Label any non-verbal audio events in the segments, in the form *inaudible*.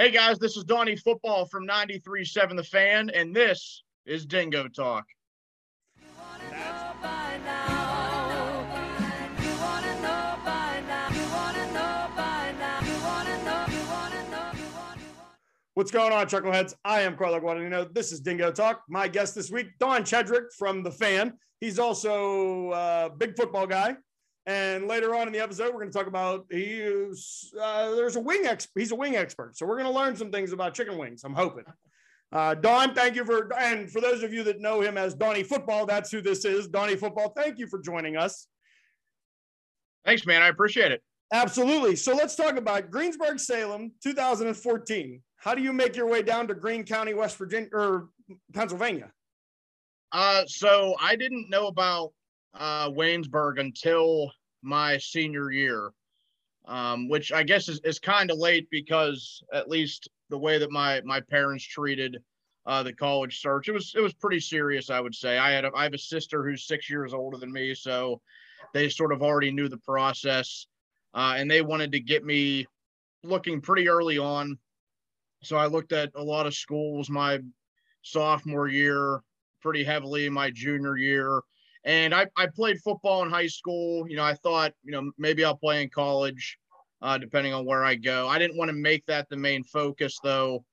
Hey guys, this is Donny Football from 93.7 The Fan, and this is Dingo Talk. What's going on, Chuckleheads? I am Carlo Guadagnino. This is Dingo Talk. My guest this week, Don Chedrick from The Fan. He's also a big football guy. And later on in the episode, we're going to talk about he is uh, there's a wing expert. He's a wing expert, so we're going to learn some things about chicken wings. I'm hoping. Uh, Don, thank you for and for those of you that know him as Donny Football, that's who this is. Donny Football. Thank you for joining us. Thanks, man. I appreciate it. Absolutely. So let's talk about Greensburg Salem 2014. How do you make your way down to Greene County, West Virginia or Pennsylvania? Uh, so I didn't know about uh, Waynesburg until my senior year, um, which I guess is, is kind of late because at least the way that my my parents treated uh, the college search, it was it was pretty serious. I would say I had a, I have a sister who's six years older than me, so they sort of already knew the process, uh, and they wanted to get me looking pretty early on. So I looked at a lot of schools my sophomore year, pretty heavily my junior year and I, I played football in high school. You know, I thought, you know, maybe I'll play in college, uh, depending on where I go. I didn't want to make that the main focus though,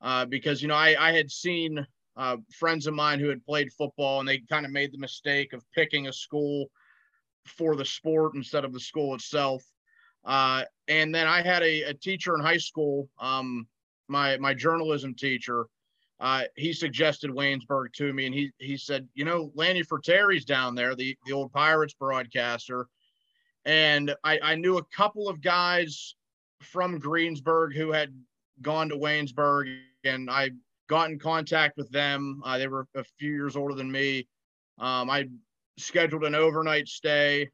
uh, because, you know, I, I had seen uh, friends of mine who had played football and they kind of made the mistake of picking a school for the sport instead of the school itself. Uh, and then I had a, a teacher in high school, um, my, my journalism teacher, uh, he suggested Waynesburg to me, and he he said, you know, Lanny Frattare's down there, the the old Pirates broadcaster, and I, I knew a couple of guys from Greensburg who had gone to Waynesburg, and I got in contact with them. Uh, they were a few years older than me. Um, I scheduled an overnight stay.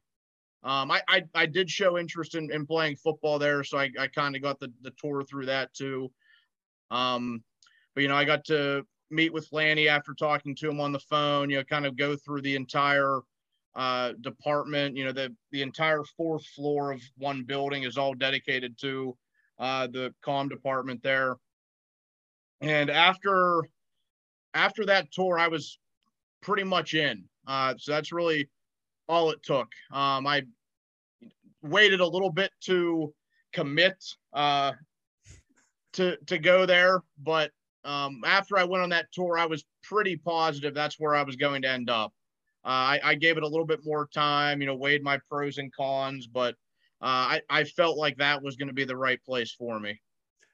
Um, I, I, I did show interest in, in playing football there, so I, I kind of got the, the tour through that too. Um, but you know, I got to meet with Lanny after talking to him on the phone. You know, kind of go through the entire uh, department. You know, the the entire fourth floor of one building is all dedicated to uh, the comm department there. And after after that tour, I was pretty much in. Uh, so that's really all it took. Um, I waited a little bit to commit uh, to to go there, but um, after I went on that tour, I was pretty positive that's where I was going to end up. Uh, I, I, gave it a little bit more time, you know, weighed my pros and cons, but uh, I, I felt like that was going to be the right place for me.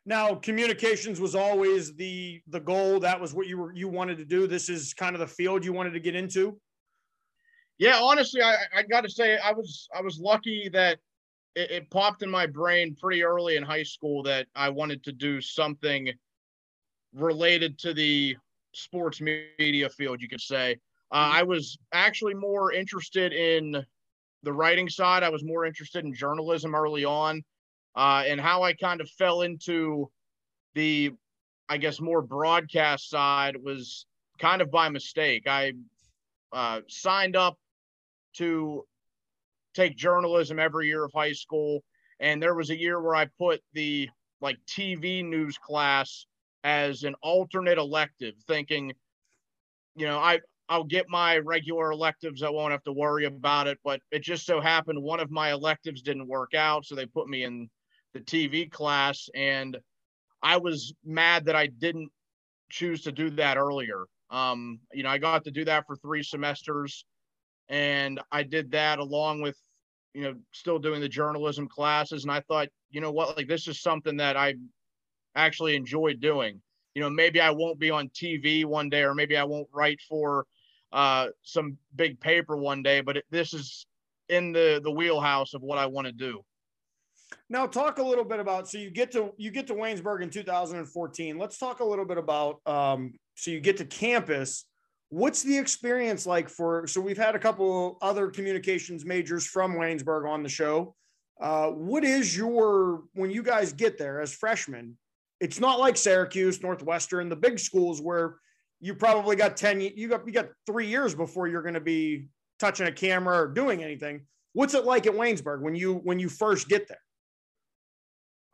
Now, communications was always the the goal. That was what you were you wanted to do. This is kind of the field you wanted to get into. Yeah, honestly, I, I got to say I was I was lucky that it, it popped in my brain pretty early in high school that I wanted to do something related to the sports media field, you could say. Uh, mm-hmm. I was actually more interested in the writing side. I was more interested in journalism early on, uh, and how I kind of fell into the, I guess, more broadcast side was kind of by mistake. I uh, signed up to take journalism every year of high school, and there was a year where I put the like TV news class as an alternate elective, thinking, you know, I I'll get my regular electives. I won't have to worry about it. But it just so happened one of my electives didn't work out, so they put me in the TV class, and I was mad that I didn't choose to do that earlier. Um, you know, I got to do that for three semesters, and I did that along with, you know, still doing the journalism classes. And I thought, you know what, like this is something that I actually enjoy doing. You know, maybe I won't be on TV one day, or maybe I won't write for uh, some big paper one day, but it, this is in the the wheelhouse of what I want to do. Now, talk a little bit about so you get to you get to Waynesburg in 2014. Let's talk a little bit about um, so you get to campus. What's the experience like for? So we've had a couple other communications majors from Waynesburg on the show. Uh, what is your when you guys get there as freshmen? It's not like Syracuse, Northwestern, the big schools where you probably got 10 you got you got 3 years before you're going to be touching a camera or doing anything. What's it like at Waynesburg when you when you first get there?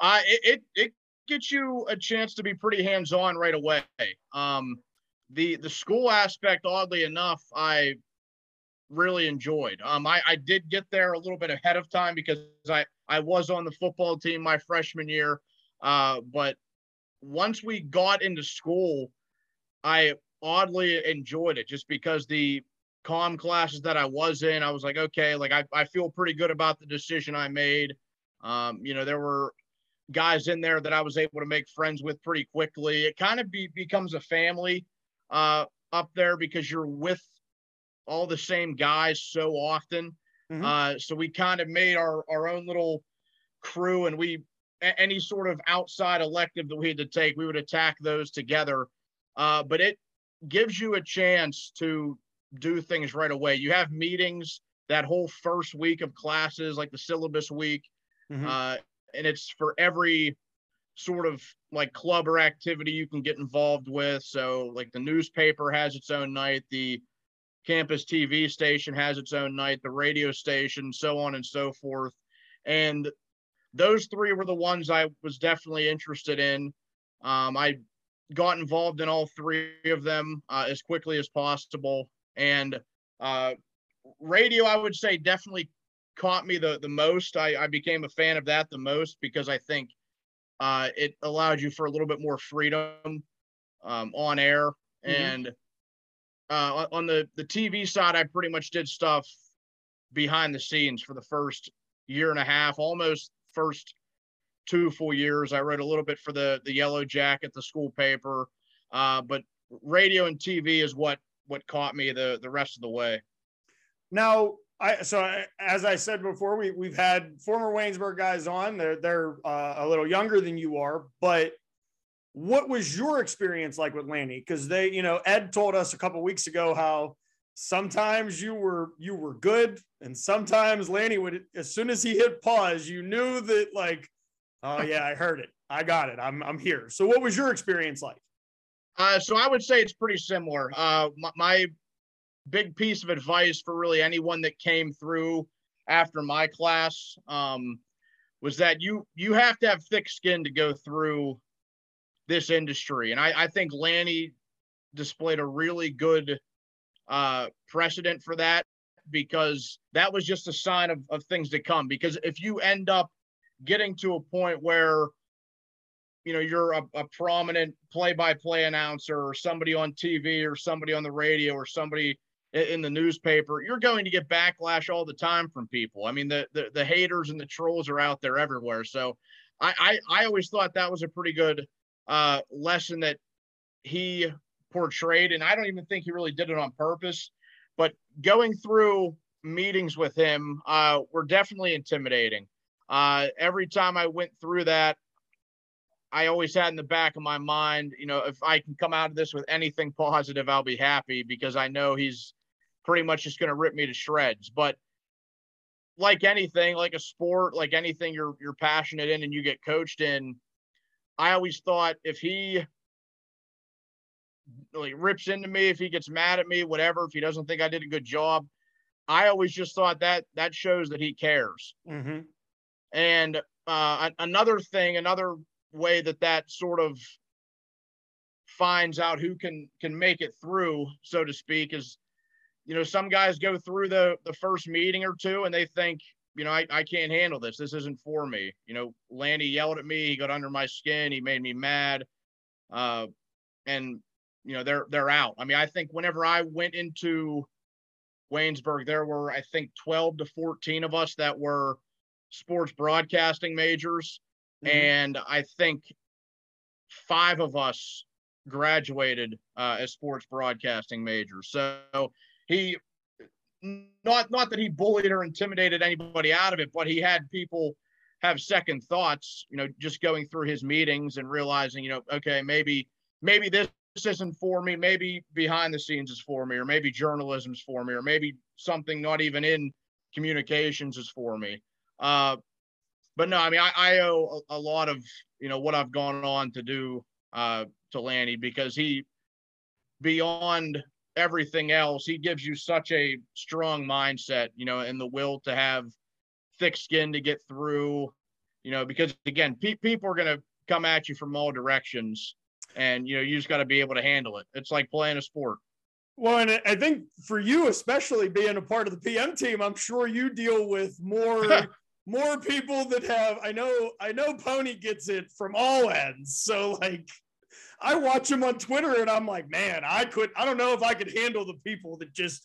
Uh it it, it gets you a chance to be pretty hands-on right away. Um, the the school aspect, oddly enough, I really enjoyed. Um, I, I did get there a little bit ahead of time because I I was on the football team my freshman year, uh, but once we got into school, I oddly enjoyed it just because the com classes that I was in, I was like, okay, like I, I feel pretty good about the decision I made. Um, you know, there were guys in there that I was able to make friends with pretty quickly. It kind of be, becomes a family uh, up there because you're with all the same guys so often. Mm-hmm. Uh, so we kind of made our, our own little crew and we, any sort of outside elective that we had to take, we would attack those together. Uh, but it gives you a chance to do things right away. You have meetings that whole first week of classes, like the syllabus week, mm-hmm. uh, and it's for every sort of like club or activity you can get involved with. So, like the newspaper has its own night, the campus TV station has its own night, the radio station, so on and so forth. And those three were the ones I was definitely interested in. Um, I got involved in all three of them uh, as quickly as possible. And uh, radio, I would say, definitely caught me the the most. I, I became a fan of that the most because I think uh, it allowed you for a little bit more freedom um, on air. Mm-hmm. And uh, on the the TV side, I pretty much did stuff behind the scenes for the first year and a half, almost first two full years. I wrote a little bit for the the Yellow Jacket, the school paper, uh, but radio and TV is what what caught me the the rest of the way. Now, I so I, as I said before, we we've had former Waynesburg guys on. They're they're uh, a little younger than you are, but what was your experience like with Lanny? Because they, you know, Ed told us a couple weeks ago how sometimes you were you were good, and sometimes Lanny would as soon as he hit pause, you knew that like, oh yeah, I heard it, I got it, I'm I'm here. So what was your experience like? Uh, so I would say it's pretty similar. Uh, my, my big piece of advice for really anyone that came through after my class um, was that you you have to have thick skin to go through this industry, and I, I think Lanny displayed a really good uh, precedent for that because that was just a sign of, of things to come. Because if you end up getting to a point where you know you're a, a prominent play-by-play announcer or somebody on TV or somebody on the radio or somebody in the newspaper, you're going to get backlash all the time from people. I mean, the the, the haters and the trolls are out there everywhere. So I, I, I always thought that was a pretty good uh, lesson that he portrayed, and I don't even think he really did it on purpose. But going through meetings with him uh, were definitely intimidating. Uh, every time I went through that, I always had in the back of my mind, you know, if I can come out of this with anything positive, I'll be happy because I know he's pretty much just going to rip me to shreds. But like anything, like a sport, like anything you're you're passionate in and you get coached in, I always thought if he like rips into me, if he gets mad at me, whatever, if he doesn't think I did a good job, I always just thought that that shows that he cares. Mm-hmm. And uh, another thing, another way that that sort of finds out who can can make it through, so to speak, is you know some guys go through the the first meeting or two and they think you know I, I can't handle this. This isn't for me. You know lanny yelled at me. He got under my skin. He made me mad. Uh and you know they're they're out i mean i think whenever i went into waynesburg there were i think 12 to 14 of us that were sports broadcasting majors Mm-hmm. And I think five of us graduated uh, as sports broadcasting majors. So he not not that he bullied or intimidated anybody out of it, but he had people have second thoughts, you know, just going through his meetings and realizing, you know, okay, maybe maybe this isn't for me, maybe behind the scenes is for me, or maybe journalism's for me, or maybe something not even in communications is for me. Uh, but no, I mean, I, I owe a, a, lot of you know what I've gone on to do uh, to Lanny because he, beyond everything else, he gives you such a strong mindset, you know, and the will to have thick skin to get through, you know, because again, pe- people are gonna come at you from all directions, and you know you just got to be able to handle it. It's like playing a sport. Well, and I think for you, especially being a part of the PM team, I'm sure you deal with more *laughs* more people that have. I know, I know, Pony gets it from all ends. So like, I watch him on Twitter, and I'm like, man, I could. I don't know if I could handle the people that just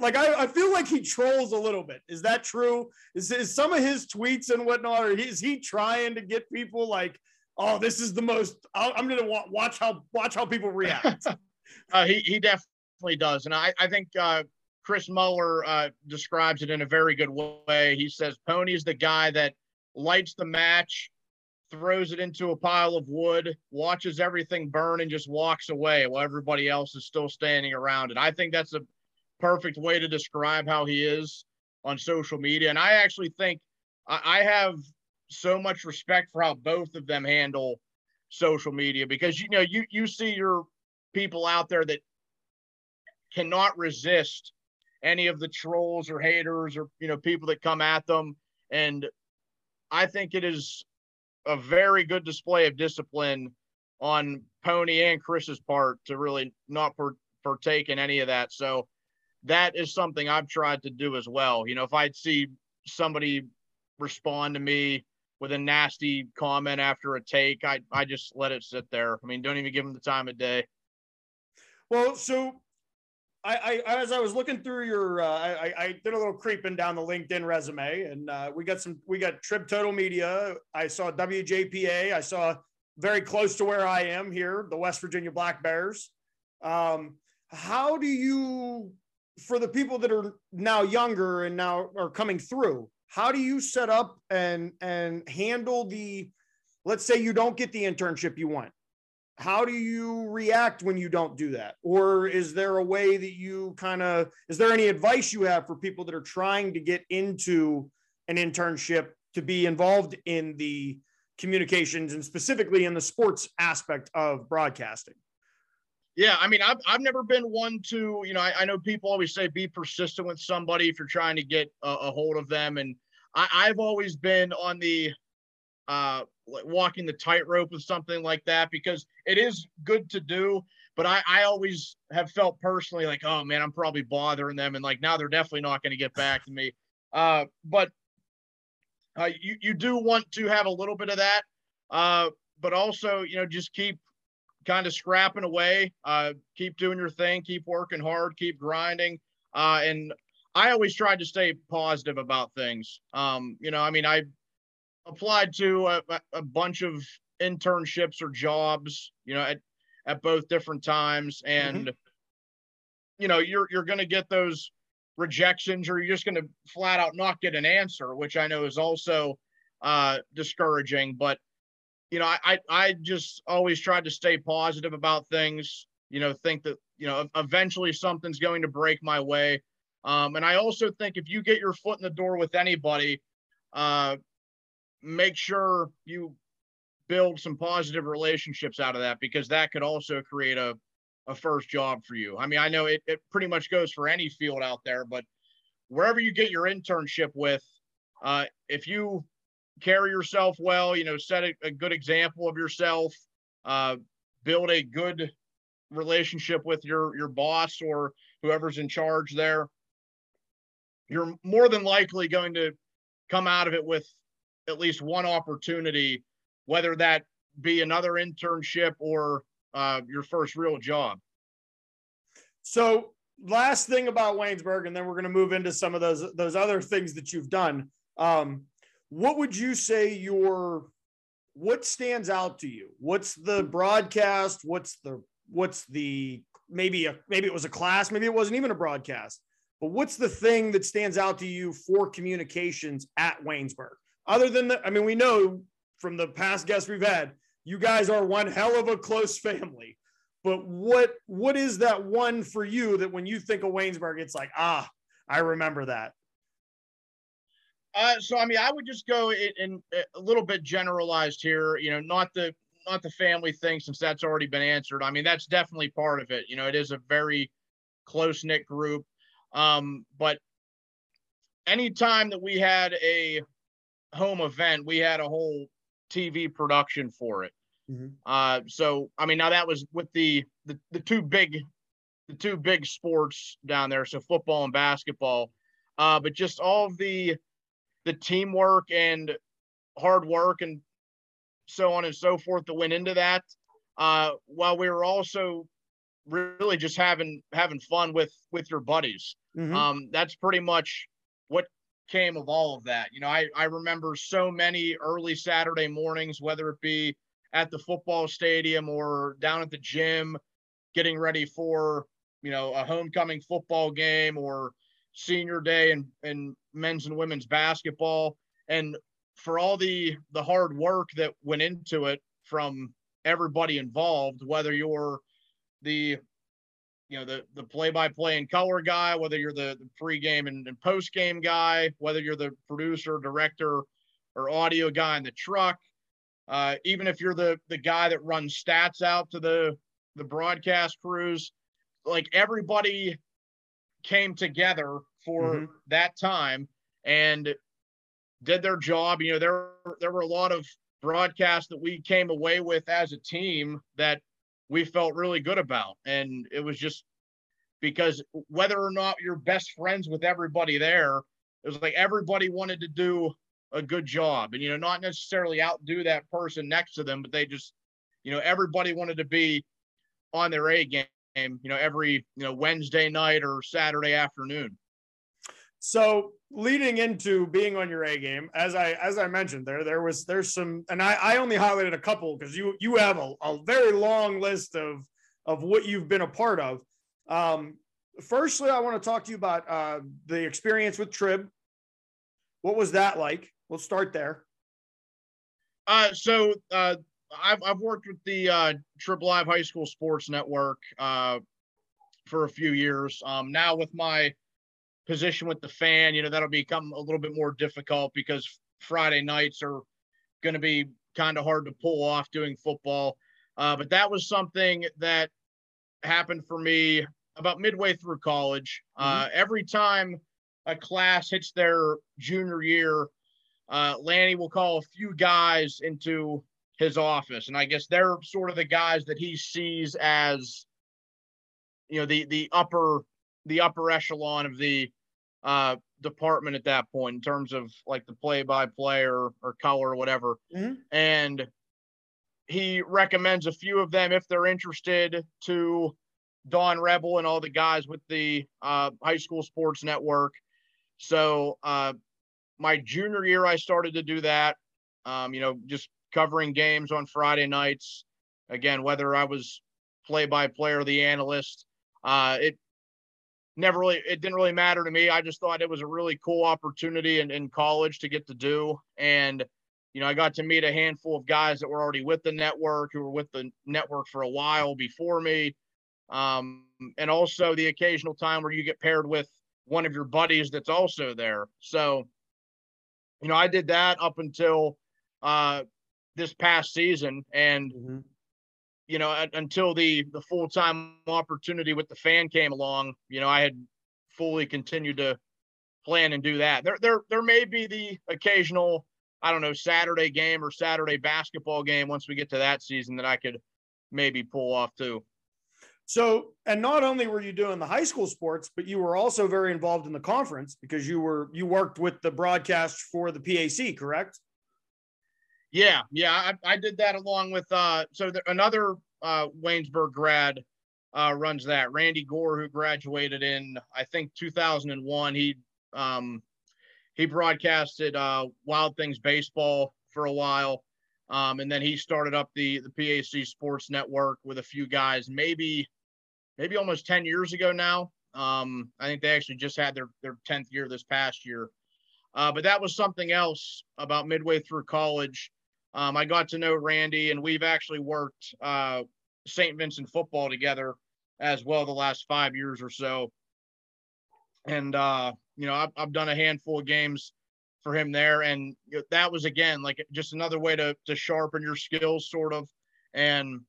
like. I, I feel like he trolls a little bit. Is that true? Is, is some of his tweets and whatnot, or is he trying to get people like? Oh, this is the most. I'm going to watch how watch how people react. *laughs* uh, he he definitely definitely does. And I, I think uh, Chris Mueller uh, describes it in a very good way. He says Pony's the guy that lights the match, throws it into a pile of wood, watches everything burn, and just walks away while everybody else is still standing around. And I think that's a perfect way to describe how he is on social media. And I actually think I, I have so much respect for how both of them handle social media because you know you you see your people out there that cannot resist any of the trolls or haters or you know people that come at them. And i think it is a very good display of discipline on pony and chris's part to really not per- partake in any of that. So that is something i've tried to do as well. You know if I'd see somebody respond to me with a nasty comment after a take i i just let it sit there i mean don't even give them the time of day well so I, I, as I was looking through your, uh, I, I did a little creeping down the LinkedIn resume, and uh, we got some, we got Trib Total Media. I saw WJPA. I saw very close to where I am here, the West Virginia Black Bears. Um, how do you, for the people that are now younger and now are coming through, how do you set up and and handle the, let's say you don't get the internship you want? how do you react when you don't do that? Or is there a way that you kind of is there any advice you have for people that are trying to get into an internship to be involved in the communications and specifically in the sports aspect of broadcasting? Yeah i mean i've, I've never been one to you know I, I know people always say be persistent with somebody if you're trying to get a, a hold of them. And I, i've always been on the uh, walking the tightrope with something like that because it is good to do. But I, I always have felt personally like, oh man, I'm probably bothering them, and like now they're definitely not going to get back to me. Uh, but uh, you you do want to have a little bit of that, uh, but also you know just keep kind of scrapping away, uh, keep doing your thing, keep working hard, keep grinding, uh, and I always tried to stay positive about things. Um, you know, I mean, I applied to a, a bunch of internships or jobs, you know, at, at both different times. And, mm-hmm. you know, you're, you're going to get those rejections or you're just going to flat out not get an answer, which I know is also uh, discouraging. But, you know, I, I just always tried to stay positive about things, you know, think that, you know, eventually something's going to break my way. Um, and I also think if you get your foot in the door with anybody, uh, make sure you build some positive relationships out of that because that could also create a, a first job for you. I mean, I know it, it pretty much goes for any field out there, but wherever you get your internship with, uh, if you carry yourself well, you know, set a, a good example of yourself, uh, build a good relationship with your your boss or whoever's in charge there, you're more than likely going to come out of it with at least one opportunity, whether that be another internship or uh, your first real job. So, last thing about Waynesburg, and then we're going to move into some of those those other things that you've done. Um, what would you say your what stands out to you? What's the broadcast? What's the what's the maybe a maybe it was a class, maybe it wasn't even a broadcast. But what's the thing that stands out to you for communications at Waynesburg? other than the, I mean, we know from the past guests we've had, you guys are one hell of a close family. But what what is that one for you that when you think of Waynesburg, it's like, ah, I remember that. Uh, so I mean, I would just go in, in, a little bit generalized here. You know, not the not the family thing since that's already been answered. I mean, that's definitely part of it. You know, it is a very close knit group. Um, but anytime that we had a home event, we had a whole TV production for it. Mhm. Uh, so I mean, now that was with the, the the two big the two big sports down there, so football and basketball. Uh, but just all the the teamwork and hard work and so on and so forth that went into that. Uh, while we were also really just having having fun with with your buddies. Mhm. Um, that's pretty much what came of all of that. You know, I, I remember so many early Saturday mornings, whether it be at the football stadium or down at the gym, getting ready for, you know, a homecoming football game or senior day and, and men's and women's basketball. And for all the the hard work that went into it from everybody involved, whether you're the you know the the play by play and color guy, whether you're the, the pregame and, and post game guy, whether you're the producer, director, or audio guy in the truck, uh, even if you're the the guy that runs stats out to the the broadcast crews, like everybody came together for Mhm. that time and did their job. You know, there there were a lot of broadcasts that we came away with as a team that we felt really good about. And it was just because whether or not you're best friends with everybody there, it was like everybody wanted to do a good job and, you know, not necessarily outdo that person next to them, but they just, you know, everybody wanted to be on their A game, you know, every, you know, Wednesday night or Saturday afternoon. So leading into being on your A game, as I as I mentioned there, there was there's some, and I, I only highlighted a couple because you you have a, a very long list of of what you've been a part of. Um, firstly, I want to talk to you about uh, the experience with Trib. What was that like? We'll start there. Uh, so uh, I've I've worked with the uh, TribLive High School Sports Network uh, for a few years. Um, now with my position with the fan, you know that'll become a little bit more difficult because Friday nights are going to be kind of hard to pull off doing football. Uh, but that was something that happened for me about midway through college. Uh, every time a class hits their junior year, uh, Lanny will call a few guys into his office, and I guess they're sort of the guys that he sees as, you know, the the upper the upper echelon of the uh, department at that point in terms of like the play by play or or color or whatever, Mhm. and he recommends a few of them if they're interested to Don Rebel and all the guys with the uh, high school sports network. So uh, my junior year, I started to do that. Um, you know, just covering games on Friday nights. Again, whether I was play by play or the analyst, uh, it never really it didn't really matter to me. I just thought it was a really cool opportunity in, in college to get to do. And you know, I got to meet a handful of guys that were already with the network, who were with the network for a while before me. Um, and also the occasional time where you get paired with one of your buddies that's also there. So, you know, I did that up until uh, this past season, and you know, until the the full time opportunity with the fan came along, you know, I had fully continued to plan and do that. There, there, there may be the occasional, I don't know, Saturday game or Saturday basketball game once we get to that season that I could maybe pull off too. So, and not only were you doing the high school sports, but you were also very involved in the conference because you were you worked with the broadcast for the PAC, correct? Yeah, yeah, I, I did that along with uh so another uh Waynesburg grad uh runs that. Randy Gore who graduated in I think 2001. He um he broadcasted uh Wild Things baseball for a while. Um and then he started up the the PAC Sports Network with a few guys maybe maybe almost 10 years ago now. Um I think they actually just had their their 10th year this past year. Uh, but that was something else about midway through college. Um, I got to know Randy, and we've actually worked uh, St. Vincent football together as well the last five years or so. And uh, you know, I've, I've done a handful of games for him there, and that was again like just another way to to sharpen your skills, sort of. And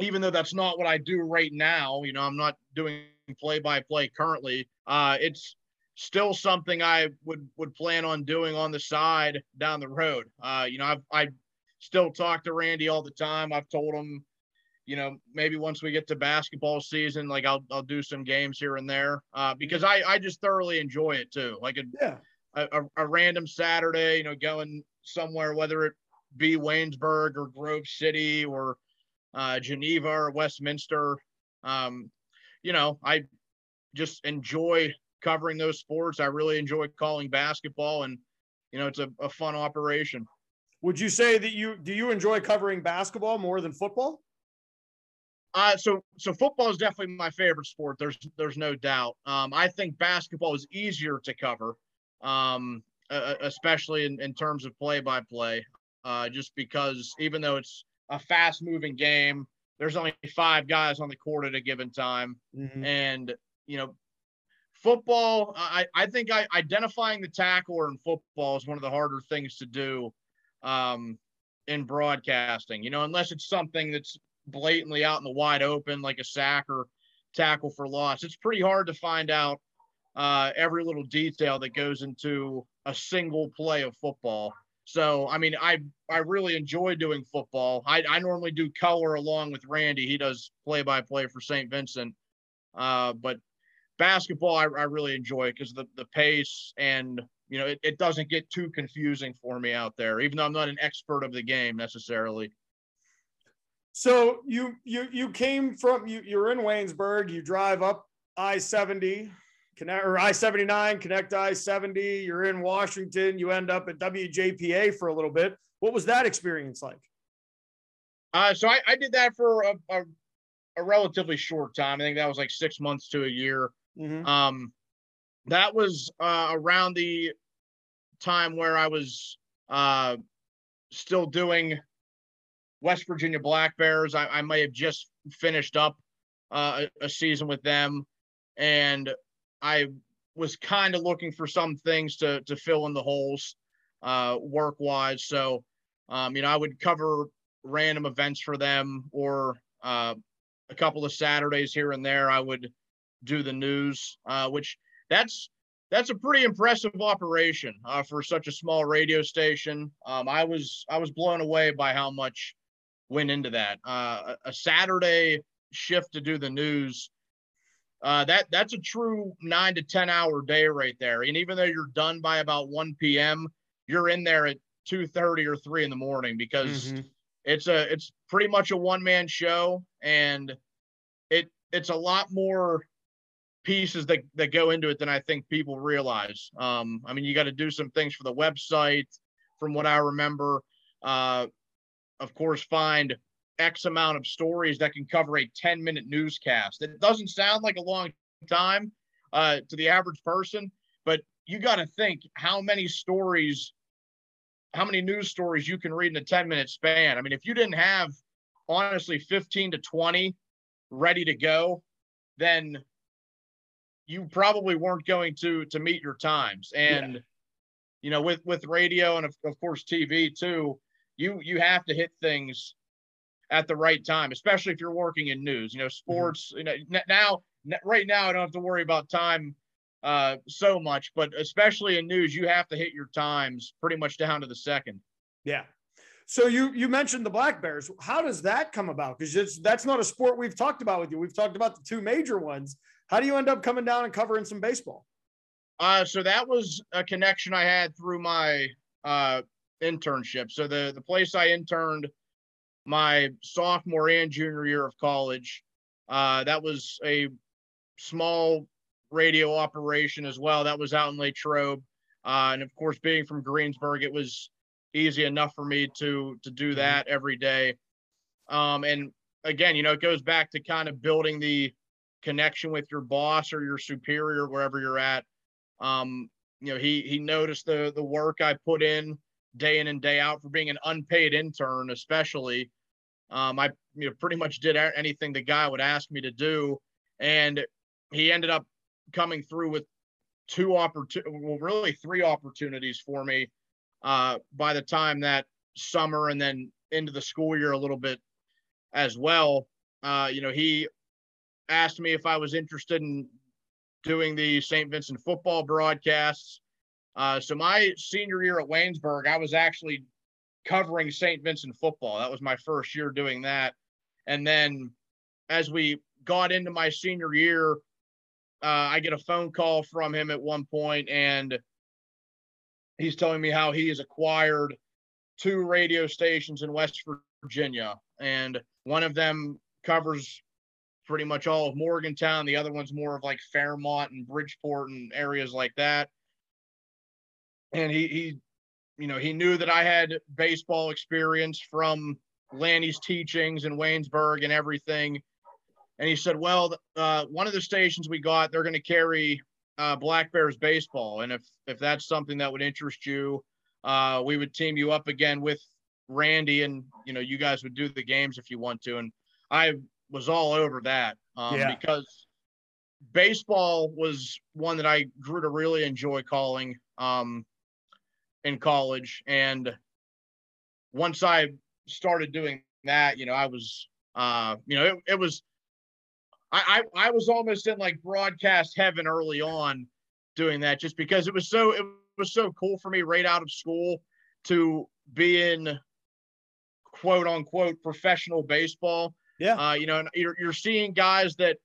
even though that's not what I do right now, you know, I'm not doing play by play currently. Uh, it's still something I would would plan on doing on the side down the road. Uh, you know, I've I still talk to Randy all the time. I've told him, you know, maybe once we get to basketball season, like I'll I'll do some games here and there uh, because I I just thoroughly enjoy it too. Like a, yeah. a, a random Saturday, you know, going somewhere, whether it be Waynesburg or Grove City or uh, Geneva or Westminster. Um, you know, I just enjoy covering those sports. I really enjoy calling basketball, and you know, it's a, a fun operation. Would you say that you do you enjoy covering basketball more than football? Uh, so so football is definitely my favorite sport. There's there's no doubt. Um, I think basketball is easier to cover, um, uh, especially in, in terms of play by play, just because even though it's a fast moving game, there's only five guys on the court at a given time, mm-hmm. and you know football, I, I think I, identifying the tackler in football is one of the harder things to do um, in broadcasting. You know, unless it's something that's blatantly out in the wide open, like a sack or tackle for loss, it's pretty hard to find out uh, every little detail that goes into a single play of football. So, I mean, I I really enjoy doing football. I, I normally do color along with Randy. He does play by play for St. Vincent. Uh, but basketball I, I really enjoy because the the pace and you know it, it doesn't get too confusing for me out there, even though I'm not an expert of the game necessarily. So you you you came from you you're in Waynesburg. You drive up I seventy, connect or I seventy nine, connect I seventy. You're in Washington. You end up at WJPA for a little bit. What was that experience like? Uh, so I, I did that for a, a, a relatively short time. I think that was like six months to a year. Mm-hmm. Um, that was uh, around the time where I was uh, still doing West Virginia Black Bears. I, I may have just finished up uh, a, a season with them, and I was kind of looking for some things to to fill in the holes uh, work wise. So, um, you know, I would cover random events for them, or uh, a couple of Saturdays here and there. I would do the news, uh, which that's that's a pretty impressive operation uh, for such a small radio station. Um, I was I was blown away by how much went into that. Uh, a Saturday shift to do the news. Uh, that that's a true nine to ten hour day right there. And even though you're done by about one p.m., you're in there at two thirty or three in the morning because mm-hmm. it's a it's pretty much a one man show, and it it's a lot more pieces that, that go into it than I think people realize. Um, I mean, you got to do some things for the website, from what I remember. Uh, of course, find X amount of stories that can cover a 10 minute newscast. It doesn't sound like a long time uh, to the average person, but you got to think how many stories, how many news stories you can read in a 10 minute span. I mean, if you didn't have honestly 15 to 20 ready to go, then you probably weren't going to to meet your times and yeah. you know with with radio and of, of course tv too you you have to hit things at the right time especially if you're working in news you know mm-hmm. sports mm-hmm. you know now right now i don't have to worry about time uh so much but especially in news you have to hit your times pretty much down to the second yeah so you you mentioned the black bears how does that come about because that's not a sport we've talked about with you we've talked about the two major ones how do you end up coming down and covering some baseball? Uh, so that was a connection I had through my uh, internship. So the the place I interned my sophomore and junior year of college, uh, that was a small radio operation as well. That was out in Latrobe, uh, and of course, being from Greensburg, it was easy enough for me to to do mm-hmm. that every day. Um, and again, you know, it goes back to kind of building the connection with your boss or your superior wherever you're at. Um, you know, he he noticed the the work I put in day in and day out for being an unpaid intern, especially. Um, I you know pretty much did anything the guy would ask me to do, and he ended up coming through with two opportunities, well, really three opportunities for me uh, by the time that summer and then into the school year a little bit as well. Uh, you know, he asked me if I was interested in doing the St. Vincent football broadcasts. Uh, so my senior year at Waynesburg, I was actually covering St. Vincent football. That was my first year doing that. And then as we got into my senior year, uh, I get a phone call from him at one point, and he's telling me how he has acquired two radio stations in West Virginia, and one of them covers pretty much all of Morgantown. The other one's more of like Fairmont and Bridgeport and areas like that. And he, he, you know, he knew that I had baseball experience from Lanny's teachings in Waynesburg and everything. And he said, "Well, uh, one of the stations we got, they're going to carry uh, Black Bears baseball, and if if that's something that would interest you, uh, we would team you up again with Randy, and you know, you guys would do the games if you want to." And I was all over that um, yeah. because baseball was one that I grew to really enjoy calling um, in college, and once I started doing that, you know, I was, uh, you know, it, it was I, I, I was almost in like broadcast heaven early on doing that just because it was so it was so cool for me right out of school to be in quote unquote professional baseball. Yeah. Uh, you know, and you're, you're seeing guys that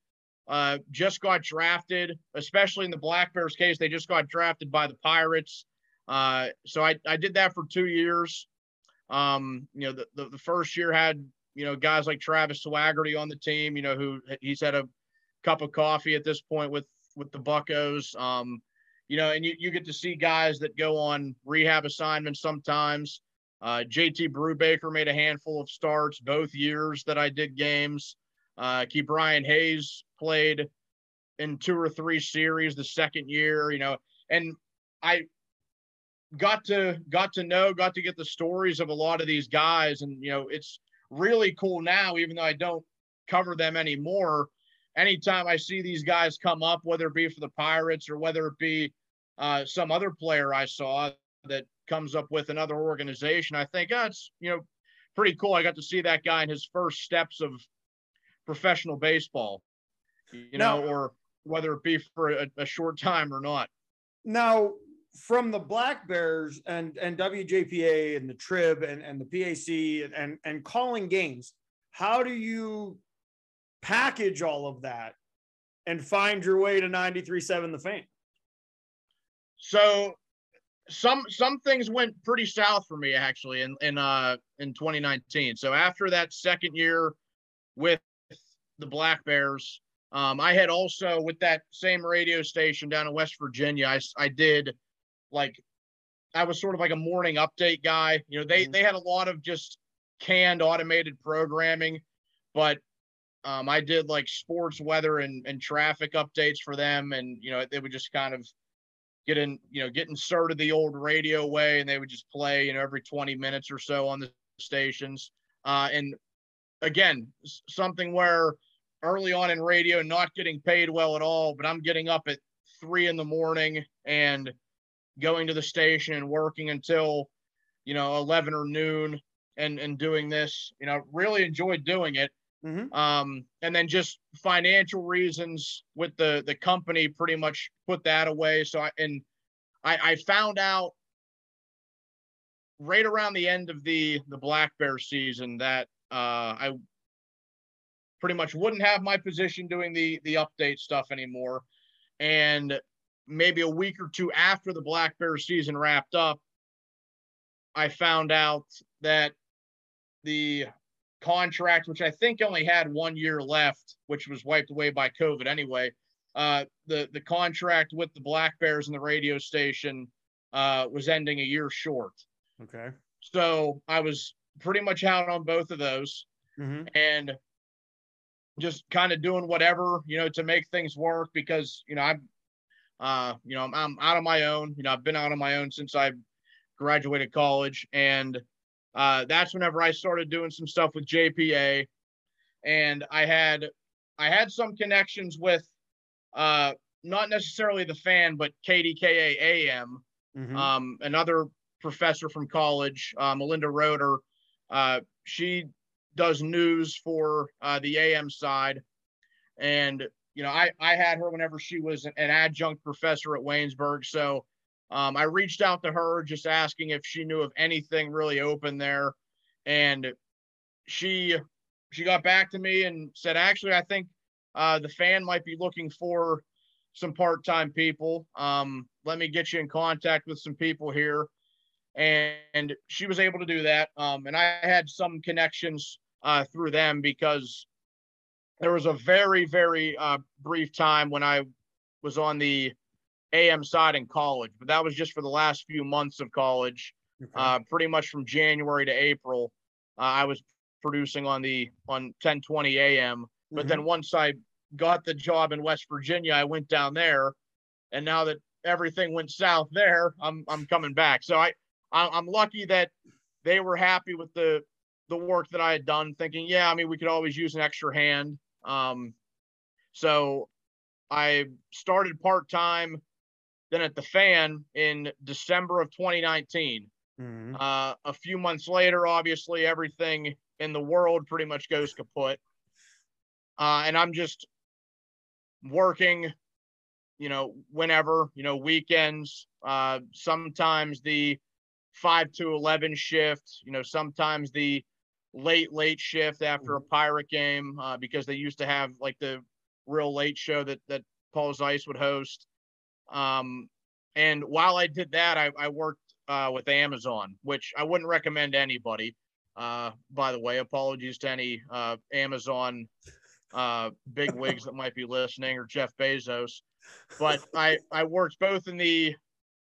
uh, just got drafted, especially in the Black Bears case, they just got drafted by the Pirates. Uh, so I, I did that for two years. Um, you know, the, the, the first year had you know, guys like Travis Swaggerty on the team, you know, who he's had a cup of coffee at this point with with the Buckos. Um, you know, and you, you get to see guys that go on rehab assignments sometimes. Uh, JT Brubaker made a handful of starts both years that I did games. Uh, Ke'Bryan Hayes played in two or three series the second year, you know, and I got to got to know, got to get the stories of a lot of these guys, and you know, it's really cool now, even though I don't cover them anymore. Anytime I see these guys come up, whether it be for the Pirates or whether it be uh, some other player I saw that comes up with another organization, I think that's oh, you know pretty cool. I got to see that guy in his first steps of professional baseball, you know, now, or whether it be for a, a short time or not. Now, from the Black Bears and and WJPA and the Trib and and the PAC and and calling games, how do you package all of that and find your way to 93.7 the fan? So some some things went pretty south for me actually in in uh in 2019. So after that second year with the Black Bears, um, I had also with that same radio station down in West Virginia, I I did like I was sort of like a morning update guy. You know, they mm-hmm. they had a lot of just canned automated programming, but um, I did like sports, weather, and and traffic updates for them, and you know they would just kind of get in, you know, get inserted the old radio way, and they would just play, you know, every 20 minutes or so on the stations. Uh, and again, something where early on in radio, not getting paid well at all, but I'm getting up at three in the morning and going to the station and working until you know 11 or noon and and doing this you know really enjoyed doing it. Mm-hmm. um and then just financial reasons with the the company pretty much put that away. So i and i i found out right around the end of the the black bear season that uh i pretty much wouldn't have my position doing the the update stuff anymore. And maybe a week or two after the Black Bears season wrapped up, I found out that the contract, which I think only had one year left, which was wiped away by COVID anyway, uh, the the contract with the Black Bears and the radio station uh, was ending a year short. Okay. So I was pretty much out on both of those, mm-hmm. and just kind of doing whatever you know to make things work because you know I'm uh, you know, I'm, I'm out on my own. You know, I've been out on my own since I graduated college, and uh, that's whenever I started doing some stuff with JPA, and I had I had some connections with uh, not necessarily the fan, but KDKA AM, mm-hmm. um, another professor from college, uh, Melinda Roeder. Uh, she does news for uh, the AM side, and you know, I, I had her whenever she was an, adjunct professor at Waynesburg. So um, I reached out to her just asking if she knew of anything really open there. And she she got back to me and said, actually, I think uh, the fan might be looking for some part-time people. Um, let me get you in contact with some people here. And, and she was able to do that. Um, and I had some connections uh, through them because there was a very, very uh, brief time when I was on the AM side in college, but that was just for the last few months of college. Okay. Uh, pretty much from January to April, uh, I was producing on the on 1020 AM. But mm-hmm. then once I got the job in West Virginia, I went down there, and now that everything went south there, I'm I'm coming back. So I I'm lucky that they were happy with the the work that I had done, thinking, yeah, I mean, we could always use an extra hand. Um, so I started part time then at the fan in December of 2019. Mm-hmm. Uh, a few months later, obviously, everything in the world pretty much goes kaput. Uh, and I'm just working, you know, whenever, you know, weekends, uh, sometimes the five to 11 shift, you know, sometimes the late late shift after a mm-hmm. pirate game uh, because they used to have like the real late show that that Paul Zeise would host. Um, and while I did that, I, I worked uh, with Amazon, which I wouldn't recommend anybody. Uh, by the way, apologies to any uh, Amazon uh, big wigs that might be listening or Jeff Bezos. But I I worked both in the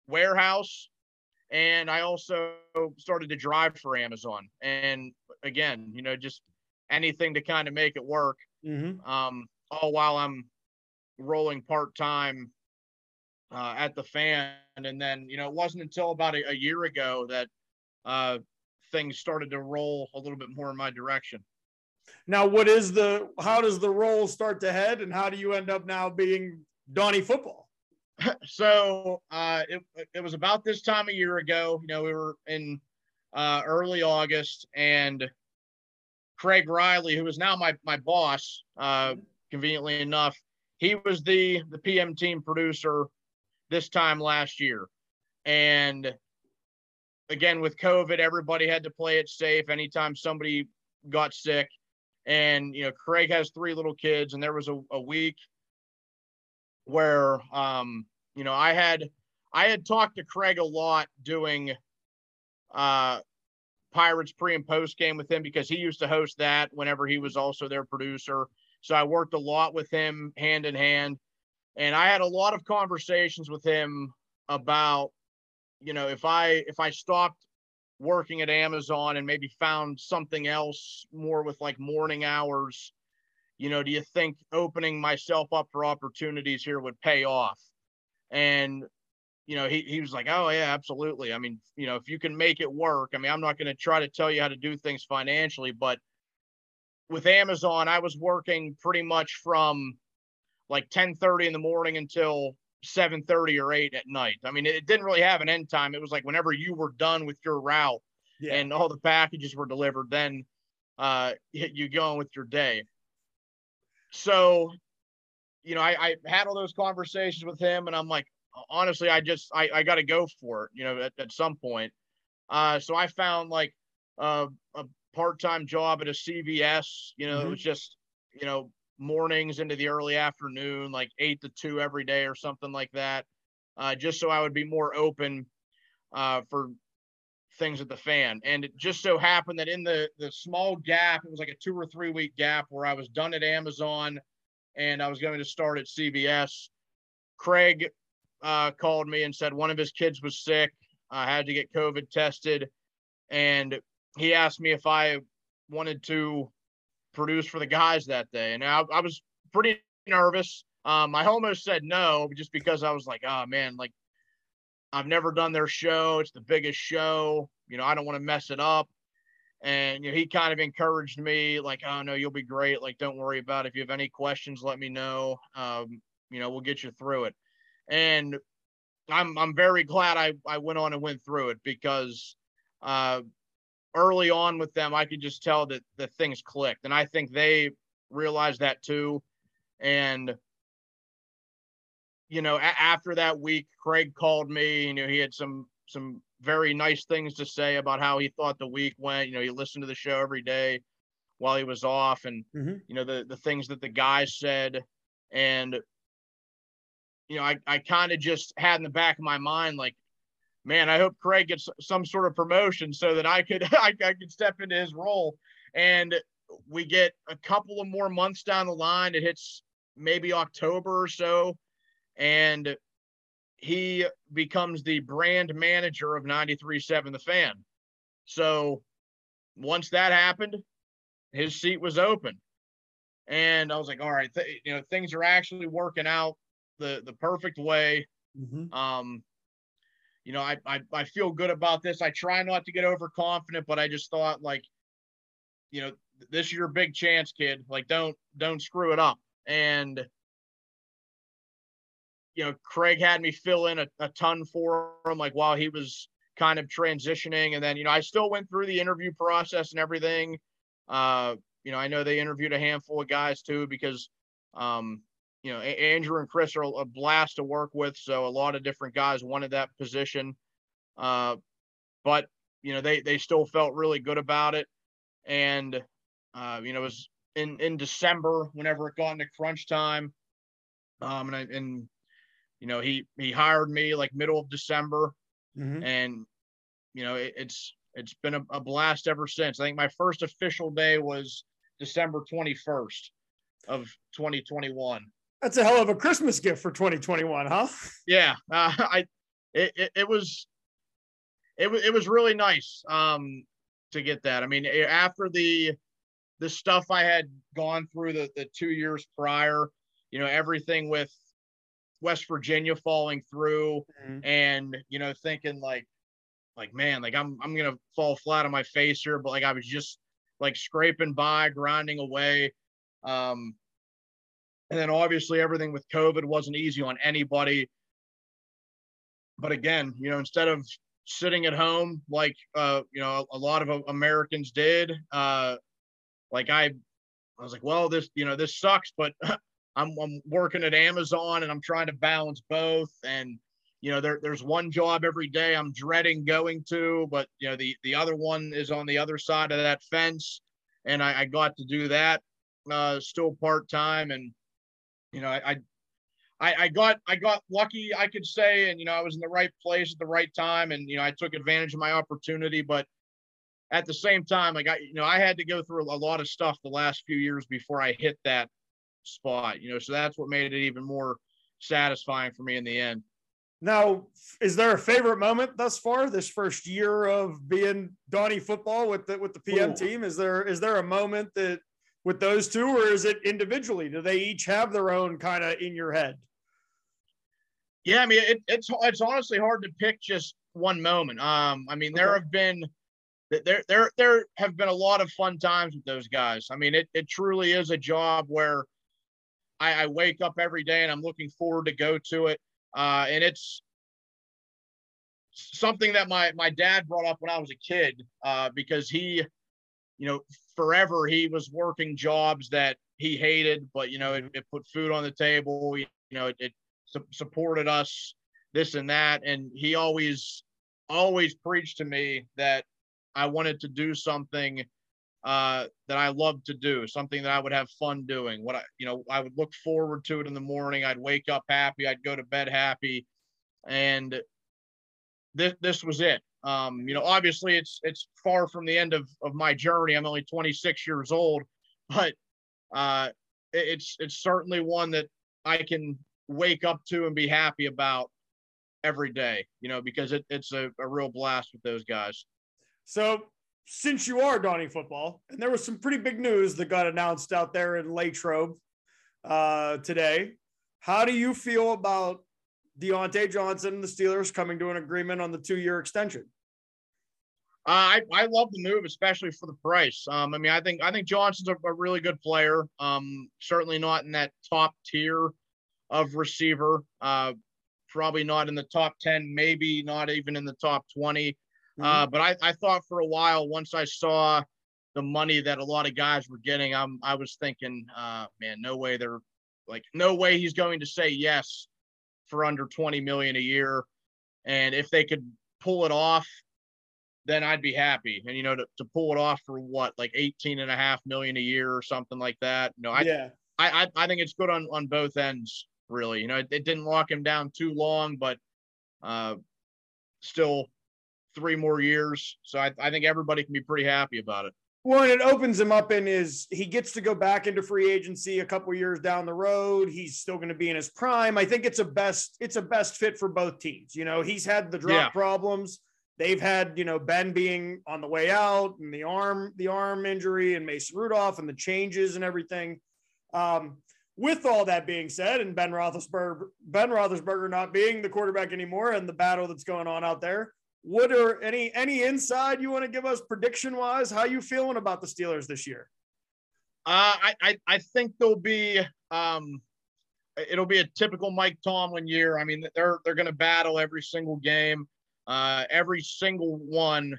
warehouse and I also started to drive for Amazon. And again, you know, just anything to kind of make it work. Mm-hmm. Um, all while I'm rolling part time uh, at the fan. And then, you know, it wasn't until about a, a year ago that uh, things started to roll a little bit more in my direction. Now, what is the, how does the roll start to head and how do you end up now being Donny football? *laughs* so uh, it, it was about this time a year ago. You know, we were in uh, early August, and Craig Riley, who is now my my boss, uh, conveniently enough, he was the the PM team producer this time last year, and again with COVID, everybody had to play it safe. Anytime somebody got sick, and you know, Craig has three little kids, and there was a, a week where um, you know, I had I had talked to Craig a lot doing uh Pirates pre and post game with him because he used to host that whenever he was also their producer. So I worked a lot with him hand in hand. And I had a lot of conversations with him about, you know, if I if I stopped working at Amazon and maybe found something else more with like morning hours you know, do you think opening myself up for opportunities here would pay off? And, you know, he, he was like, oh, yeah, absolutely. I mean, you know, if you can make it work, I mean, I'm not going to try to tell you how to do things financially, but with Amazon, I was working pretty much from like 10:30 in the morning until 7:30 or 8 at night. I mean, it didn't really have an end time. It was like whenever you were done with your route yeah. and all the packages were delivered, then uh, you go on with your day so you know, I, I had all those conversations with him, and I'm like, honestly, I just I, I got to go for it, you know, at, at some point. Uh, so I found like uh, a part-time job at a CVS. You know, mm-hmm. it was just you know mornings into the early afternoon, like eight to two every day or something like that, uh, just so I would be more open uh, for things at the fan. And it just so happened that in the the small gap, it was like a two or three week gap where I was done at Amazon and I was going to start at CVS. Craig uh, called me and said one of his kids was sick. I had to get COVID tested, and he asked me if I wanted to produce for the guys that day. And I, I was pretty nervous. Um, I almost said no, just because I was like, oh man, like I've never done their show. It's the biggest show. You know, I don't want to mess it up. And you know, he kind of encouraged me, like, "Oh no, you'll be great. Like, don't worry about it. If you have any questions, let me know. Um, you know, we'll get you through it." And I'm I'm very glad I I went on and went through it because uh, early on with them, I could just tell that the things clicked, and I think they realized that too. And you know, a- after that week, Craig called me. You know, he had some some very nice things to say about how he thought the week went. You know, he listened to the show every day while he was off, and Mhm. you know the the things that the guys said, and you know, I I kind of just had in the back of my mind like, man, I hope Craig gets some sort of promotion so that I could *laughs* I, I could step into his role, and we get a couple of more months down the line. It hits maybe October or so, and he becomes the brand manager of 93.7 The Fan. So once that happened, his seat was open. And I was like, all right, th- you know, things are actually working out the the perfect way. Mhm. Um, you know, I, I I feel good about this. I try not to get overconfident, but I just thought like, you know, this is your big chance, kid. Like, don't don't screw it up. And you know, Craig had me fill in a, a ton for him, like while he was kind of transitioning. And then, you know, I still went through the interview process and everything. Uh, you know, I know they interviewed a handful of guys too because, um, you know, Andrew and Chris are a blast to work with. So a lot of different guys wanted that position. Uh, but you know, they they still felt really good about it. And uh, you know, it was in in December whenever it got into crunch time. Um, and I and you know, he he hired me like middle of December Mhm. and you know it, it's it's been a, a blast ever since. I think my first official day was December 21st of 2021. That's a hell of a Christmas gift for 2021, huh? Yeah, *laughs* uh, I it, it, it was it was it was really nice um to get that. I mean, after the the stuff I had gone through the the 2 years prior, you know, everything with West Virginia falling through Mhm. and you know thinking like like man like i'm i'm gonna fall flat on my face here but like i was just like scraping by grinding away um and then obviously everything with covid wasn't easy on anybody but again you know instead of sitting at home like uh you know a, lot of americans did uh like i i was like well this you know this sucks but *laughs* I'm, I'm working at Amazon and I'm trying to balance both. And, you know, there, there's one job every day I'm dreading going to, but, you know, the, the other one is on the other side of that fence. And I, I got to do that uh, still part time. And, you know, I, I, I got, I got lucky, I could say, and, you know, I was in the right place at the right time. And, you know, I took advantage of my opportunity, but at the same time, I got, you know, I had to go through a lot of stuff the last few years before I hit that spot, you know, so that's what made it even more satisfying for me in the end. Now, is there a favorite moment thus far this first year of being Donny football with the with the PM Ooh. team? Is there is there a moment that with those two, or is it individually? Do they each have their own kind of in your head? Yeah, I mean, it, it's it's honestly hard to pick just one moment. Um, I mean, there have been there there there have been a lot of fun times with those guys. I mean, it it truly is a job where I, I wake up every day and I'm looking forward to go to it. Uh, and it's something that my my dad brought up when I was a kid uh, because he, you know, forever he was working jobs that he hated, but you know, it, it put food on the table. You know, it, it su- supported us, this and that, and he always always preached to me that I wanted to do something uh, that I loved to do, something that I would have fun doing. What I, you know, I would look forward to it in the morning. I'd wake up happy. I'd go to bed happy, and this this was it. Um, you know, obviously it's it's far from the end of of my journey. I'm only 26 years old, *laughs* but uh, it's it's certainly one that I can wake up to and be happy about every day. You know, because it, it's a, a real blast with those guys. So, since you are Donny football, and there was some pretty big news that got announced out there in Latrobe uh, today, how do you feel about Diontae Johnson and the Steelers coming to an agreement on the two-year extension? Uh, I I love the move, especially for the price. Um, I mean, I think I think Johnson's a, a really good player. Um, certainly not in that top tier of receiver. Uh, probably not in the top ten, maybe not even in the top twenty. Uh, but I, I thought for a while once I saw the money that a lot of guys were getting, I'm I was thinking, uh, man, no way they're like no way he's going to say yes for under 20 million a year. And if they could pull it off, then I'd be happy. And you know, to, to pull it off for what, like 18 and a half million a year or something like that. No, I yeah. I, I, I think it's good on on both ends, really. You know, it, it didn't lock him down too long, but uh still three more years. So I, I think everybody can be pretty happy about it. Well, and it opens him up in his he gets to go back into free agency a couple years down the road. He's still going to be in his prime. I think it's a best it's a best fit for both teams. You know, he's had the drop yeah. problems. They've had, you know, Ben being on the way out and the arm, the arm injury and Mason Rudolph and the changes and everything. Um, with all that being said, and Ben Roethlisberger, Ben Roethlisberger not being the quarterback anymore, and the battle that's going on out there, what are any any inside you want to give us prediction wise? How you feeling about the Steelers this year? Uh, I, I I think they'll be um, it'll be a typical Mike Tomlin year. I mean, they're they're going to battle every single game. Uh, every single one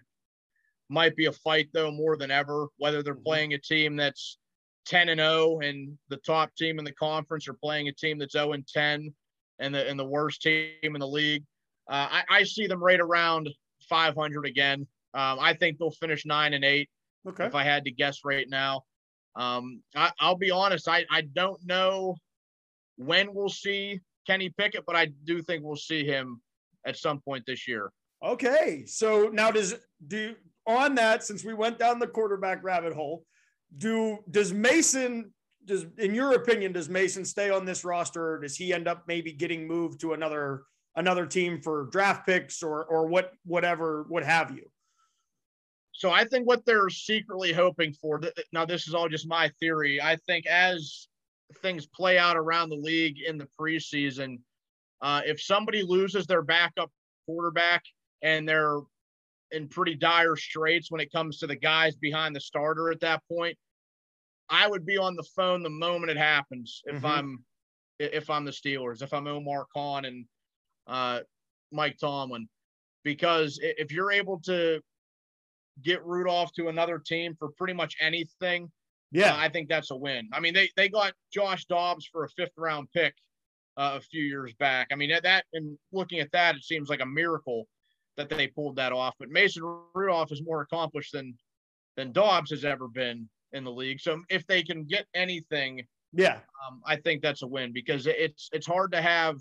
might be a fight though more than ever. Whether they're mm-hmm. playing a team that's 10 and 0 and the top team in the conference, or playing a team that's 0 and 10 and the and the worst team in the league. Uh, I, I, see them right around 500 again. Um, I think they'll finish nine and eight. Okay. If I had to guess right now, um, I, will be honest. I, I don't know when we'll see Kenny Pickett, but I do think we'll see him at some point this year. Okay. So now does do on that since we went down the quarterback rabbit hole, do does Mason does in your opinion does Mason stay on this roster or does he end up maybe getting moved to another another team for draft picks or or what whatever what have you so i think what they're secretly hoping for now this is all just my theory i think as things play out around the league in the preseason uh, if somebody loses their backup quarterback and they're in pretty dire straits when it comes to the guys behind the starter at that point i would be on the phone the moment it happens if mm-hmm. i'm if i'm the steelers if i'm omar khan and uh, Mike Tomlin, because if you're able to get Rudolph to another team for pretty much anything, yeah, uh, I think that's a win. I mean, they they got Josh Dobbs for a fifth round pick uh, a few years back. I mean, at that and looking at that, it seems like a miracle that they pulled that off. But Mason Rudolph is more accomplished than than Dobbs has ever been in the league. So if they can get anything, yeah, um, I think that's a win because it's it's hard to have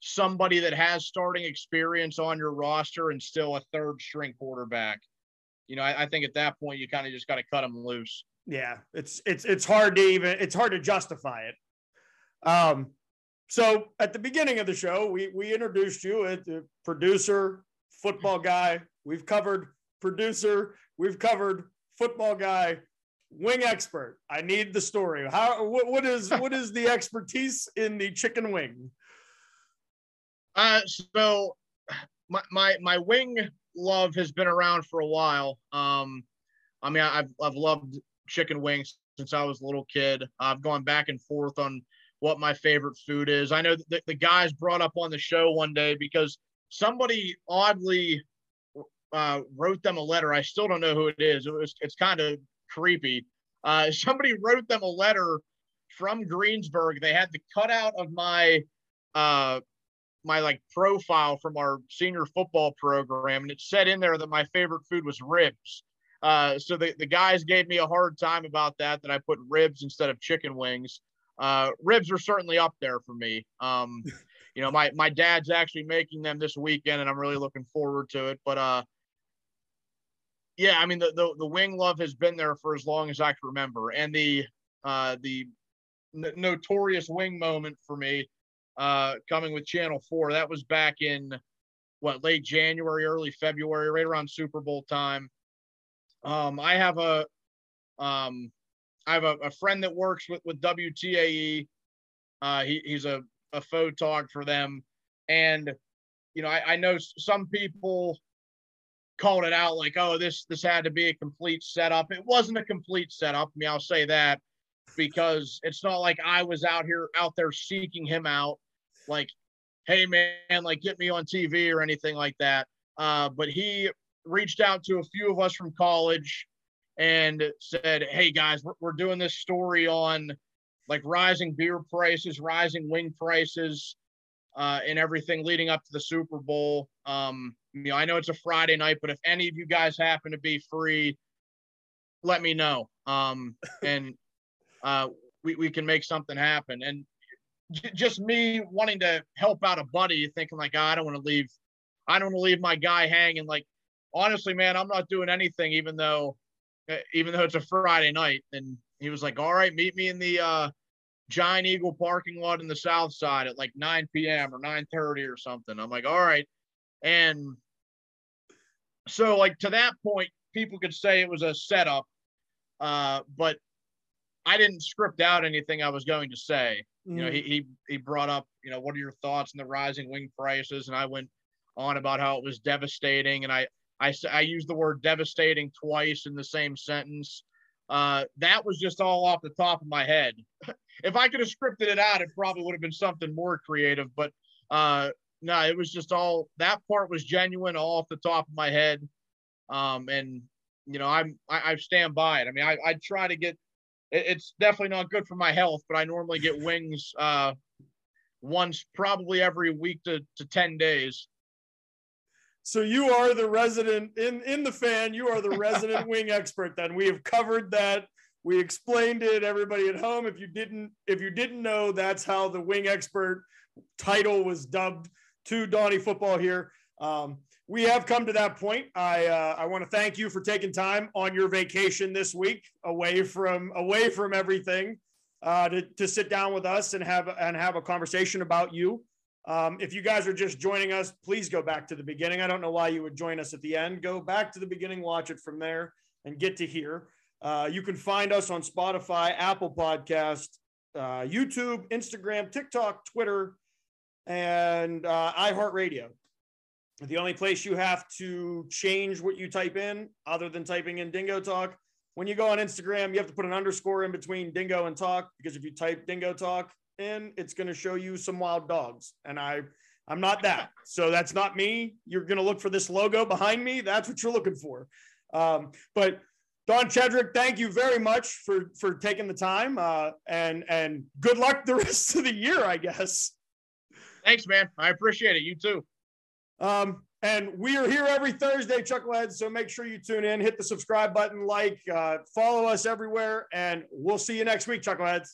somebody that has starting experience on your roster and still a third string quarterback. You know, I, I think at that point you kind of just got to cut them loose. Yeah, it's it's it's hard to even it's hard to justify it. Um, so at the beginning of the show, we we introduced you as the producer, football guy. We've covered producer. We've covered football guy, wing expert. I need the story. How what, what is *laughs* what is the expertise in the chicken wing? Uh, so my, my my wing love has been around for a while. Um, I mean, I've I've loved chicken wings since I was a little kid. I've gone back and forth on what my favorite food is. I know that the guys brought up on the show one day because somebody oddly uh, wrote them a letter. I still don't know who it is. It was it's kind of creepy. Uh, *laughs* somebody wrote them a letter from Greensburg. They had the cutout of my uh, my like profile from our senior football program, and it said in there that my favorite food was ribs. Uh, so the, the guys gave me a hard time about that, that I put ribs instead of chicken wings. Uh, ribs are certainly up there for me. Um, *laughs* you know, my, my dad's actually making them this weekend and I'm really looking forward to it. But, uh, yeah, I mean, the, the, the wing love has been there for as long as I can remember. And the, uh, the n- notorious wing moment for me uh, coming with Channel 4. That was back in what late January, early February, right around Super Bowl time. Um, I have a um, I have a, a, friend that works with with WTAE. Uh, he, he's a a photog for them, and you know I, I know some people called it out like, oh, this this had to be a complete setup. It wasn't a complete setup. I mean, I'll say that because it's not like I was out here out there seeking him out, like, hey man, like get me on TV or anything like that. Uh, but he reached out to a few of us from college and said, hey guys, we're, we're doing this story on like rising beer prices, rising wing prices. uh, and everything leading up to the Super Bowl. Um, you know, I know it's a Friday night, but if any of you guys happen to be free, let me know. Um, *laughs* and uh, we, we can make something happen. And j- just me wanting to help out a buddy, thinking like, oh, I don't want to leave, I don't want to leave my guy hanging. Like, honestly, man, I'm not doing anything, even though, even though it's a Friday night. And he was like, all right, meet me in the, uh, Giant Eagle parking lot in the South Side at like 9 p.m. or 9:30 or something. I'm like, all right, and so like to that point, people could say it was a setup, uh, but I didn't script out anything I was going to say. Mm. You know, he, mm. he he brought up, you know, what are your thoughts on the rising wing prices, and I went on about how it was devastating, and I I I used the word devastating twice in the same sentence. Uh, that was just all off the top of my head. *laughs* if I could have scripted it out, it probably would have been something more creative. But uh, no, it was just all that part was genuine, all off the top of my head. Um, and you know, I'm I, I stand by it. I mean, I I try to get. It, it's definitely not good for my health, but I normally get wings uh, once, probably every week to to ten days. So you are the resident in in the fan. You are the resident *laughs* wing expert. Then we have covered that. We explained it. Everybody at home, if you didn't if you didn't know, that's how the wing expert title was dubbed to Donny Football here. Um, we have come to that point. I uh, I want to thank you for taking time on your vacation this week, away from away from everything, uh, to to sit down with us and have and have a conversation about you. Um, if you guys are just joining us, please go back to the beginning. I don't know why you would join us at the end. Go back to the beginning, watch it from there, and get to here. Uh, you can find us on Spotify, Apple Podcast, uh, YouTube, Instagram, TikTok, Twitter, and uh, iHeartRadio. The only place you have to change what you type in, other than typing in Dingo Talk, when you go on Instagram, you have to put an underscore in between Dingo and Talk because if you type Dingo Talk in, it's going to show you some wild dogs, and I, I'm not that. So that's not me. You're going to look for this logo behind me. That's what you're looking for. Um, but Don Chedrick, thank you very much for for taking the time, uh, and and good luck the *laughs* rest of the year, I guess. Thanks, man. I appreciate it. You too. Um, and we are here every Thursday, Chuckleheads. So make sure you tune in, hit the subscribe button, like, uh, follow us everywhere, and we'll see you next week, Chuckleheads.